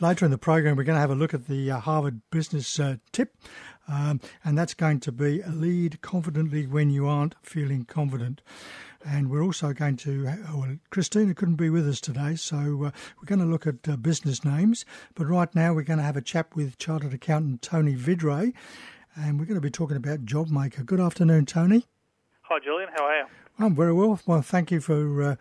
Later in the program, we're going to have a look at the uh, Harvard Business uh, tip, um, and that's going to be lead confidently when you aren't feeling confident. And we're also going to, well, Christina couldn't be with us today, so uh, we're going to look at uh, business names. But right now, we're going to have a chat with Chartered Accountant Tony Vidray, and we're going to be talking about JobMaker. Good afternoon, Tony. Hi, Julian. How are you? I'm very well. Well, thank you for uh,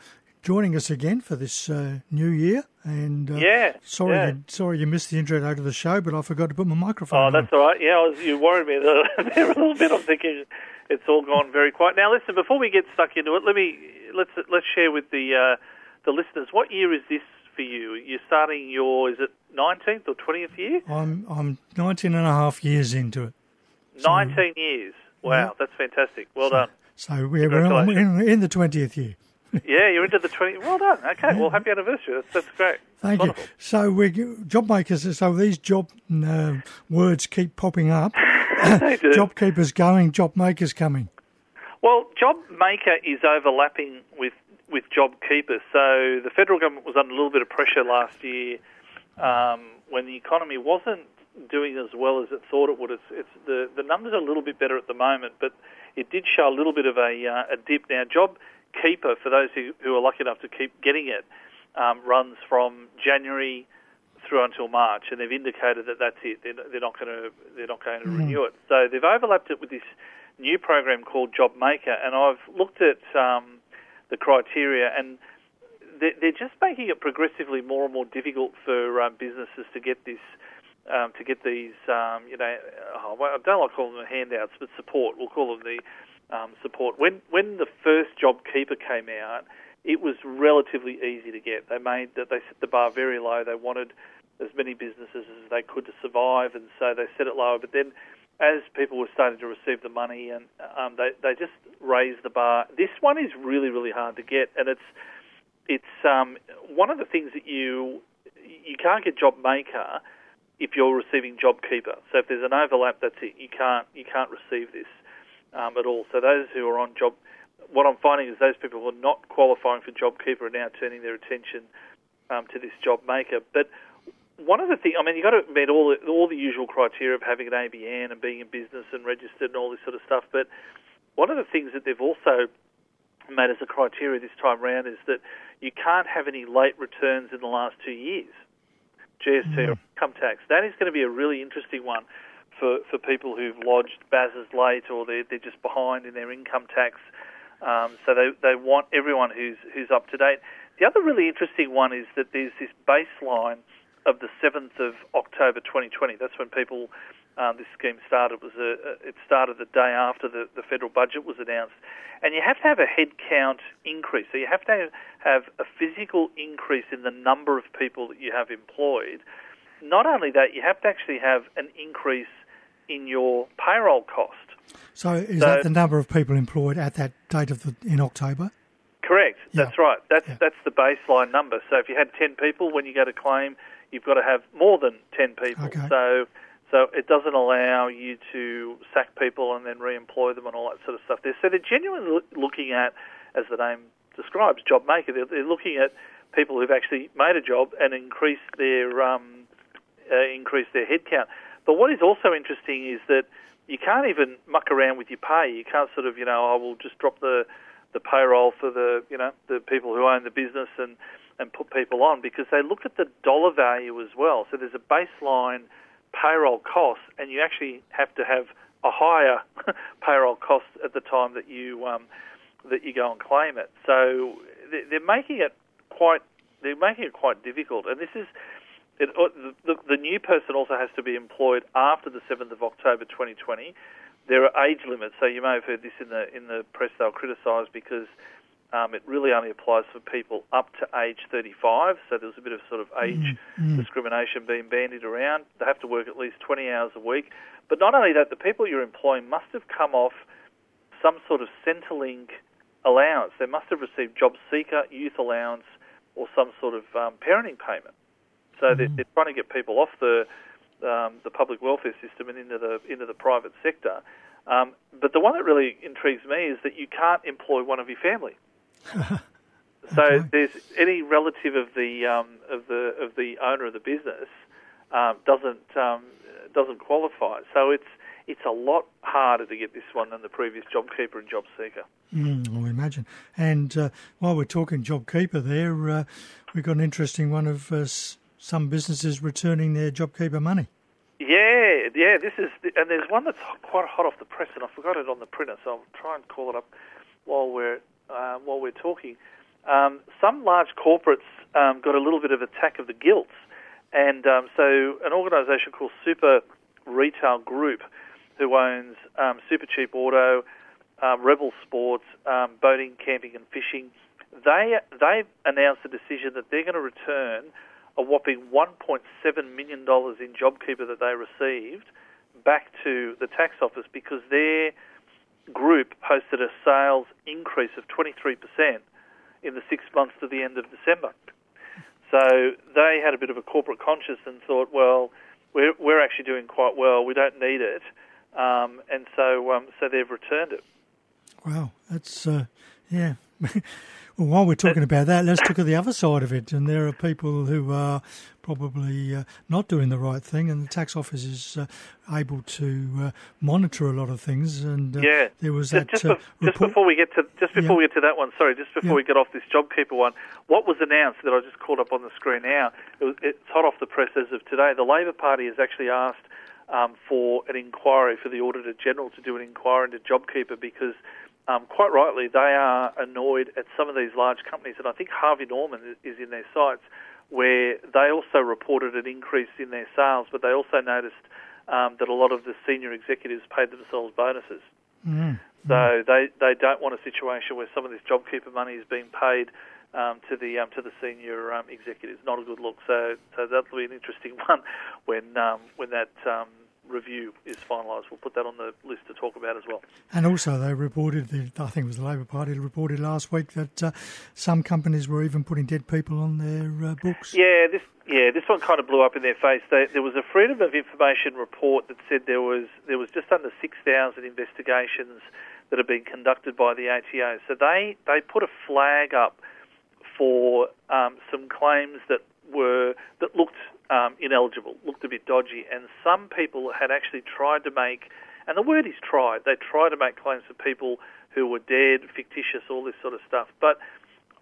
joining us again for this uh, new year. And uh, yeah, sorry, yeah. You, sorry you missed the intro to the show, but I forgot to put my microphone. Oh, on. that's all right. Yeah, was, you worried me there a little bit. I'm thinking it's all gone very quiet. Now, listen, before we get stuck into it, let me let's let's share with the uh, the listeners what year is this for you? You're starting your is it 19th or 20th year? I'm I'm 19 and a half years into it. 19 years. Wow, yeah. that's fantastic. Well so, done. So we're, we're in, in the 20th year. Yeah, you're into the 20. Well done. Okay, well, happy anniversary. That's, that's great. Thank Wonderful. you. So we job makers. So these job uh, words keep popping up. job keepers going, job makers coming. Well, job maker is overlapping with with job keeper. So the federal government was under a little bit of pressure last year um, when the economy wasn't doing as well as it thought it would. It's, it's the the numbers are a little bit better at the moment, but it did show a little bit of a, uh, a dip. Now, job keeper, for those who, who are lucky enough to keep getting it, um, runs from January through until March, and they've indicated that that's it. They're, they're not going to they're not going to mm. renew it. So they've overlapped it with this new program called Job Maker, and I've looked at um, the criteria, and they're, they're, just making it progressively more and more difficult for um, businesses to get this. Um, to get these, um, you know, oh, I don't like calling them handouts, but support. We'll call them the um, support. When when the first JobKeeper came out, it was relatively easy to get. They made that they set the bar very low. They wanted as many businesses as they could to survive, and so they set it lower. But then, as people were starting to receive the money, and um, they they just raised the bar. This one is really really hard to get, and it's it's um, one of the things that you you can't get JobMaker if you're receiving JobKeeper. So if there's an overlap, that's it. You can't you can't receive this um, at all. So those who are on job, what I'm finding is those people who are not qualifying for JobKeeper are now turning their attention um, to this job maker. But one of the things, I mean, you've got to meet all the, all the usual criteria of having an ABN and being in business and registered and all this sort of stuff. But one of the things that they've also made as a criteria this time around is that you can't have any late returns in the last two years, GST mm. or income tax. That is going to be a really interesting one for, for people who've lodged BASs late or they're, they're just behind in their income tax. Um, so they, they want everyone who's, who's up to date. The other really interesting one is that there's this baseline of the 7th of October 2020. That's when people um, this scheme started. It was a, it started the day after the, the federal budget was announced, and you have to have a headcount increase. So you have to have a physical increase in the number of people that you have employed. Not only that, you have to actually have an increase in your payroll cost. So is so, that the number of people employed at that date of the, in October? Correct. Yeah. That's right. That's yeah. that's the baseline number. So if you had ten people when you go to claim, you've got to have more than ten people. Okay. So so it doesn't allow you to sack people and then re-employ them and all that sort of stuff. There. So they're genuinely looking at, as the name describes, job maker. They're, they're looking at people who've actually made a job and increased their um, uh, increased their headcount. But what is also interesting is that you can't even muck around with your pay. You can't sort of, you know, I will just drop the the payroll for the, you know, the people who own the business and and put people on because they look at the dollar value as well. So there's a baseline payroll cost, and you actually have to have a higher payroll cost at the time that you um, that you go and claim it. So they're making it quite they're making it quite difficult, and this is it, uh, the, the, new person also has to be employed after the 7th of October 2020. There are age limits, so you may have heard this in the in the press. They'll criticise because um, it really only applies for people up to age 35. So there's a bit of sort of age mm, mm. discrimination being bandied around. They have to work at least 20 hours a week. But not only that, the people you're employing must have come off some sort of Centrelink allowance. They must have received job seeker, youth allowance, or some sort of um, parenting payment. So mm-hmm. they're, trying to get people off the um, the public welfare system and into the into the private sector. Um, but the one that really intrigues me is that you can't employ one of your family. so okay. there's any relative of the um, of the of the owner of the business um, doesn't um, doesn't qualify. So it's it's a lot harder to get this one than the previous JobKeeper and JobSeeker. Mm, I imagine. And uh, while we're talking JobKeeper, there uh, we've got an interesting one of uh, some businesses returning their JobKeeper money. Yeah, yeah. This is, and there's one that's quite hot off the press, and I forgot it on the printer, so I'll try and call it up while we're uh, while we're talking. Um, some large corporates um, got a little bit of attack of the guilt, and um, so an organisation called Super Retail Group who owns um, Supercheap Auto, um, Rebel Sports, um, boating, camping, and fishing. They they've announced a decision that they're going to return a whopping 1.7 million dollars in JobKeeper that they received back to the tax office because their group posted a sales increase of 23% in the six months to the end of December. So they had a bit of a corporate conscience and thought, well, we're, we're actually doing quite well. We don't need it. Um, and so um, so they've returned it. Wow, that's uh, yeah. well, while we're talking about that, let's look at the other side of it. And there are people who are probably uh, not doing the right thing, and the tax office is uh, able to uh, monitor a lot of things. And uh, yeah, there was that. Just, uh, be, just before we get to just before yeah. we get to that one, sorry, just before yeah. we get off this JobKeeper one, what was announced that I just called up on the screen now? It was, it's hot off the press as of today. The Labor Party has actually asked um, for an inquiry for the Auditor General to do an inquiry into JobKeeper because, um, quite rightly, they are annoyed at some of these large companies, and I think Harvey Norman is in their sights, where they also reported an increase in their sales, but they also noticed um, that a lot of the senior executives paid themselves bonuses. Mm. So they, they don't want a situation where some of this JobKeeper money is being paid um, to the um, to the senior um, executives. Not a good look. So so that'll be an interesting one when um, when that um, review is finalised. We'll put that on the list to talk about as well. And also, they reported, the, I think it was the Labor Party reported last week that uh, some companies were even putting dead people on their uh, books. Yeah, this yeah this one kind of blew up in their face. They, there was a Freedom of Information report that said there was there was just under six thousand investigations that have been conducted by the ATO. So they they put a flag up for um, some claims that were that looked um, ineligible, looked a bit dodgy, and some people had actually tried to make, and the word is tried. They tried to make claims for people who were dead, fictitious, all this sort of stuff. But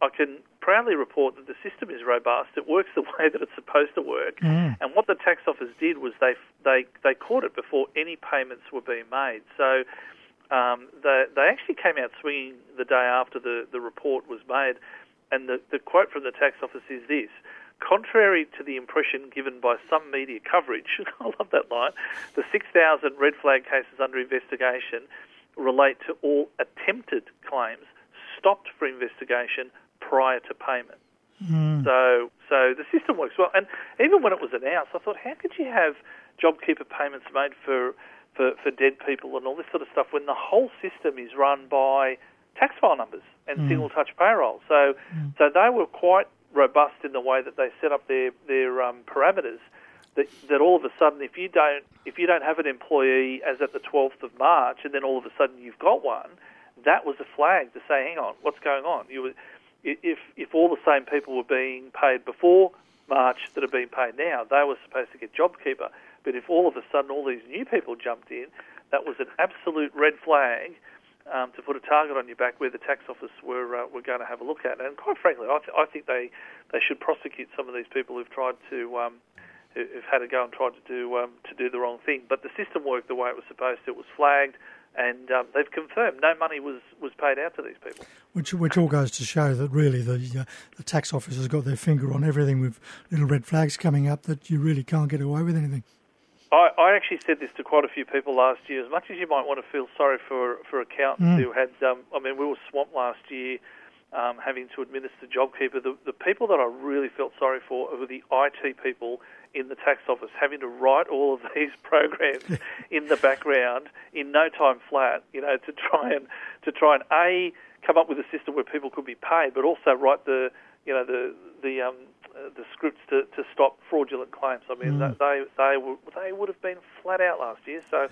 I can proudly report that the system is robust. It works the way that it's supposed to work. Mm. And what the tax office did was they they they caught it before any payments were being made. So. Um, they, they actually came out swinging the day after the, the report was made, and the, the quote from the tax office is this Contrary to the impression given by some media coverage, I love that line, the 6,000 red flag cases under investigation relate to all attempted claims stopped for investigation prior to payment. Mm. So, so the system works well. And even when it was announced, I thought, how could you have JobKeeper payments made for, for, for dead people and all this sort of stuff when the whole system is run by tax file numbers and Mm. single touch payroll? So, so they were quite robust in the way that they set up their their um, parameters. That, that all of a sudden, if you don't if you don't have an employee as at the 12th of March, and then all of a sudden you've got one, that was a flag to say, hang on, what's going on? You were, if if all the same people were being paid before March that are being paid now, they were supposed to get JobKeeper. But if all of a sudden all these new people jumped in, that was an absolute red flag um, to put a target on your back where the tax office were uh, were going to have a look at. And quite frankly, I, th- I think they they should prosecute some of these people who've tried to um, who've had a go and tried to do um, to do the wrong thing. But the system worked the way it was supposed to. It was flagged. And um, they've confirmed no money was, was paid out to these people. Which, which all goes to show that really the uh, the tax office has got their finger on everything with little red flags coming up that you really can't get away with anything. I, I actually said this to quite a few people last year. As much as you might want to feel sorry for for accountants Mm. who had, um, I mean, we were swamped last year um, having to administer JobKeeper. The, the people that I really felt sorry for were the IT people in the tax office having to write all of these programs in the background in no time flat. You know, to try and to try and a come up with a system where people could be paid, but also write the you know the the um, the scripts to, to stop fraudulent claims. I mean, Mm. they they would they would have been flat out last year. So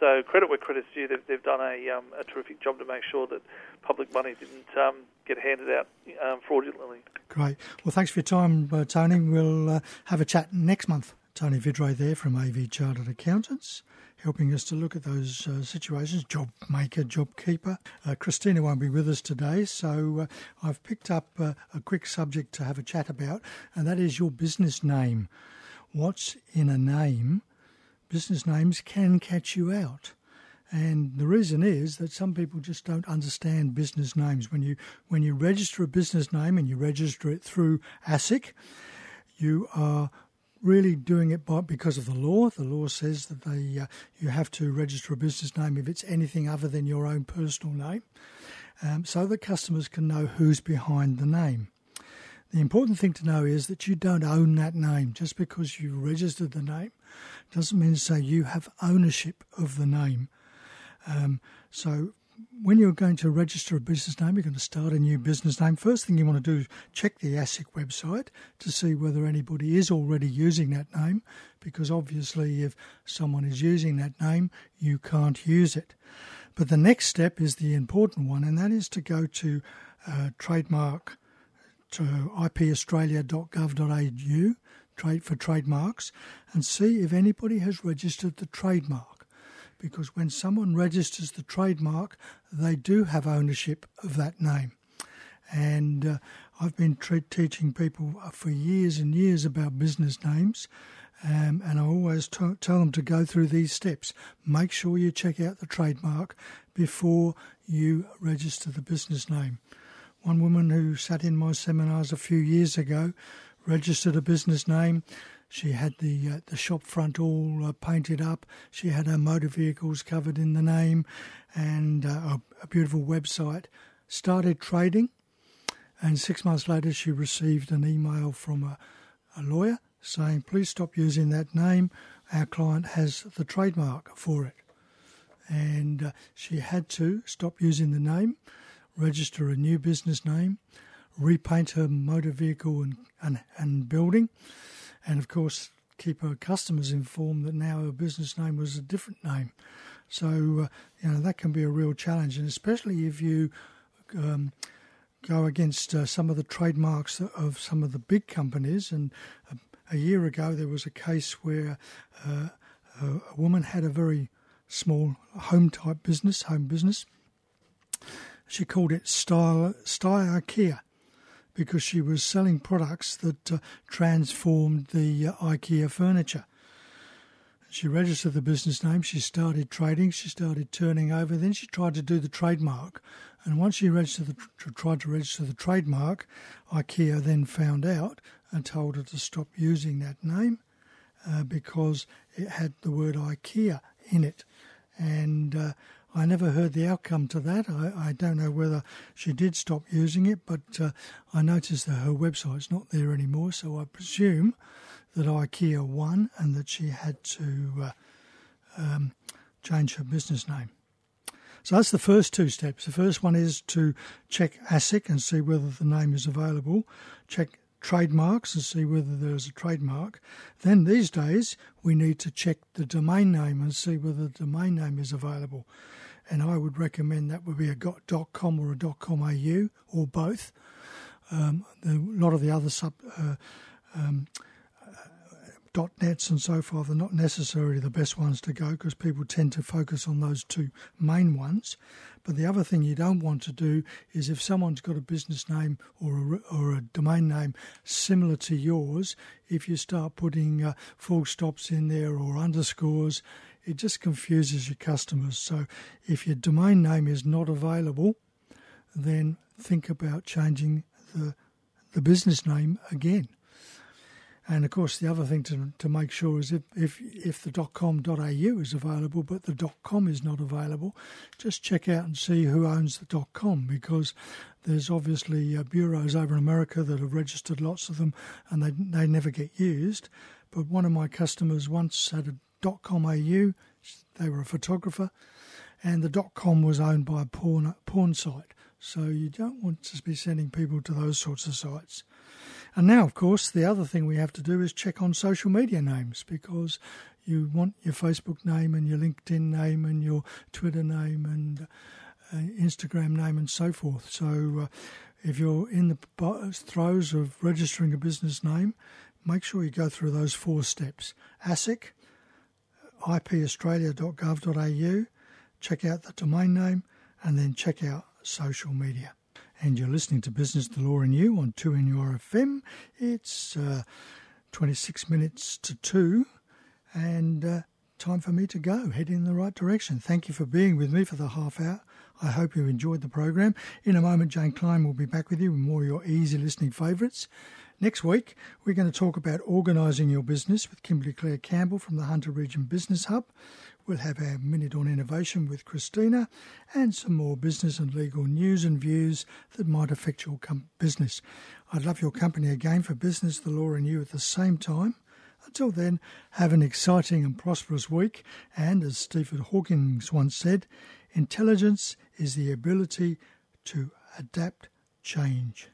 so credit where credit's due. They've, they've done a um, a terrific job to make sure that public money didn't um, get handed out um, fraudulently. Great. Well, thanks for your time, uh, Tony. We'll uh, have a chat next month. Tony Vidray there from AV Chartered Accountants, helping us to look at those uh, situations. Job maker, job keeper. Uh, Christina won't be with us today, so uh, I've picked up uh, a quick subject to have a chat about, and that is your business name. What's in a name? Business names can catch you out. And the reason is that some people just don't understand business names. When you when you register a business name and you register it through ASIC, you are really doing it by, because of the law. The law says that they uh, you have to register a business name if it's anything other than your own personal name, um, so that customers can know who's behind the name. The important thing to know is that you don't own that name. Just because you registered the name doesn't mean to say you have ownership of the name. Um, so when you're going to register a business name, you're going to start a new business name. First thing you want to do is check the ASIC website to see whether anybody is already using that name, because obviously, if someone is using that name, you can't use it. But the next step is the important one, and that is to go to uh, trademark to ipaustralia.gov.au trade for trademarks and see if anybody has registered the trademark because when someone registers the trademark, they do have ownership of that name. And uh, I've been teaching people for years and years about business names, um, and I always t- tell them to go through these steps. Make sure you check out the trademark before you register the business name. One woman who sat in my seminars a few years ago registered a business name she had the uh, the shop front all uh, painted up. She had her motor vehicles covered in the name, and uh, a, beautiful website. Started trading, and six months later, she received an email from a, a lawyer saying, "Please stop using that name. Our client has the trademark for it." And uh, she had to stop using the name, register a new business name, repaint her motor vehicle and, and, and building and of course keep her customers informed that now her business name was a different name. So uh, you know that can be a real challenge, and especially if you um, go against uh, some of the trademarks of some of the big companies. And a, a year ago there was a case where uh, a woman had a very small home type business, home business. She called it Style Style IKEA because she was selling products that uh, transformed the uh, IKEA furniture. She registered the business name, she started trading, she started turning over, then she tried to do the trademark. And once she registered the, tried to register the trademark, IKEA then found out and told her to stop using that name uh, because it had the word IKEA in it. And uh, I never heard the outcome to that. I, I don't know whether she did stop using it, but uh, I noticed that her website's not there anymore, so I presume that IKEA won and that she had to uh, um, change her business name. So that's the first two steps. The first one is to check ASIC and see whether the name is available. Check trademarks and see whether there's a trademark. Then these days we need to check the domain name and see whether the domain name is available and I would recommend that would be a .com or a .com.au or both. Um, the, a lot of the other sub uh, um, uh, .nets and so forth are not necessarily the best ones to go because people tend to focus on those two main ones. But the other thing you don't want to do is if someone's got a business name or a, or a domain name similar to yours, if you start putting uh, full stops in there or underscores, it just confuses your customers. So if your domain name is not available, then think about changing the the business name again. And of course, the other thing to, to make sure is if, if, if the .com.au is available but the .com is not available, just check out and see who owns the .com because there's obviously uh, bureaus over in America that have registered lots of them and they, they never get used. But one of my customers once had a .com.au. They were a photographer, and the .com was owned by a porn porn site. So you don't want to be sending people to those sorts of sites. And now, of course, the other thing we have to do is check on social media names because you want your Facebook name and your LinkedIn name and your Twitter name and uh, Instagram name and so forth. So uh, if you're in the throes of registering a business name, make sure you go through those four steps. ASIC, ipaustralia.gov.au, check out the domain name, and then check out social media. And you're listening to Business, the Law and You on 2NURFM. It's uh, 26 minutes to 2, and uh, time for me to go, head in the right direction. Thank you for being with me for the half hour. I hope you enjoyed the program. In a moment, Jane Klein will be back with you with more of your easy listening favourites. Next week, we're going to talk about organising your business with Kimberly Claire Campbell from the Hunter Region Business Hub. We'll have our Minute on Innovation with Christina and some more business and legal news and views that might affect your com- business. I'd love your company again for Business, the Law and You at the same time. Until then, have an exciting and prosperous week. And as Stephen Hawking once said, intelligence is the ability to adapt change.